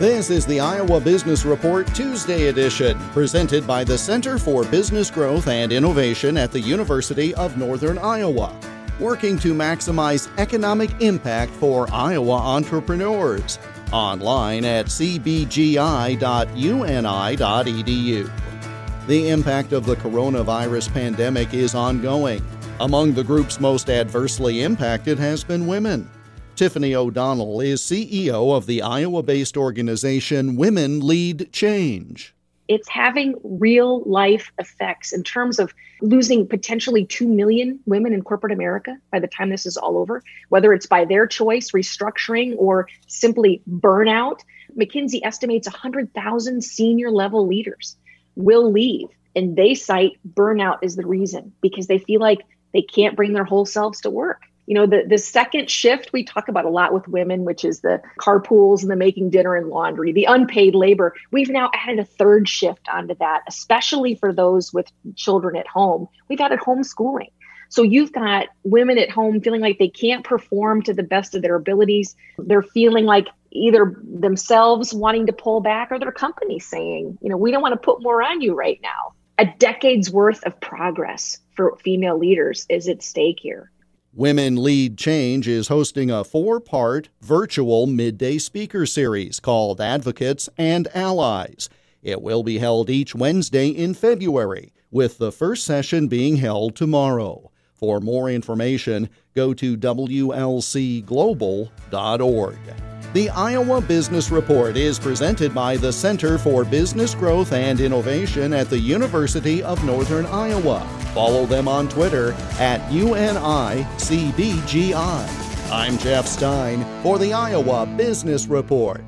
This is the Iowa Business Report Tuesday edition, presented by the Center for Business Growth and Innovation at the University of Northern Iowa, working to maximize economic impact for Iowa entrepreneurs. Online at cbgi.uni.edu. The impact of the coronavirus pandemic is ongoing. Among the groups most adversely impacted has been women. Tiffany O'Donnell is CEO of the Iowa based organization Women Lead Change. It's having real life effects in terms of losing potentially 2 million women in corporate America by the time this is all over, whether it's by their choice, restructuring, or simply burnout. McKinsey estimates 100,000 senior level leaders will leave, and they cite burnout as the reason because they feel like they can't bring their whole selves to work you know the the second shift we talk about a lot with women which is the carpools and the making dinner and laundry the unpaid labor. We've now added a third shift onto that especially for those with children at home. We've added homeschooling. So you've got women at home feeling like they can't perform to the best of their abilities. They're feeling like either themselves wanting to pull back or their company saying you know we don't want to put more on you right now. A decade's worth of progress for female leaders is at stake here Women Lead Change is hosting a four part virtual midday speaker series called Advocates and Allies. It will be held each Wednesday in February, with the first session being held tomorrow. For more information, go to WLCglobal.org. The Iowa Business Report is presented by the Center for Business Growth and Innovation at the University of Northern Iowa. Follow them on Twitter at UNICBGI. I'm Jeff Stein for the Iowa Business Report.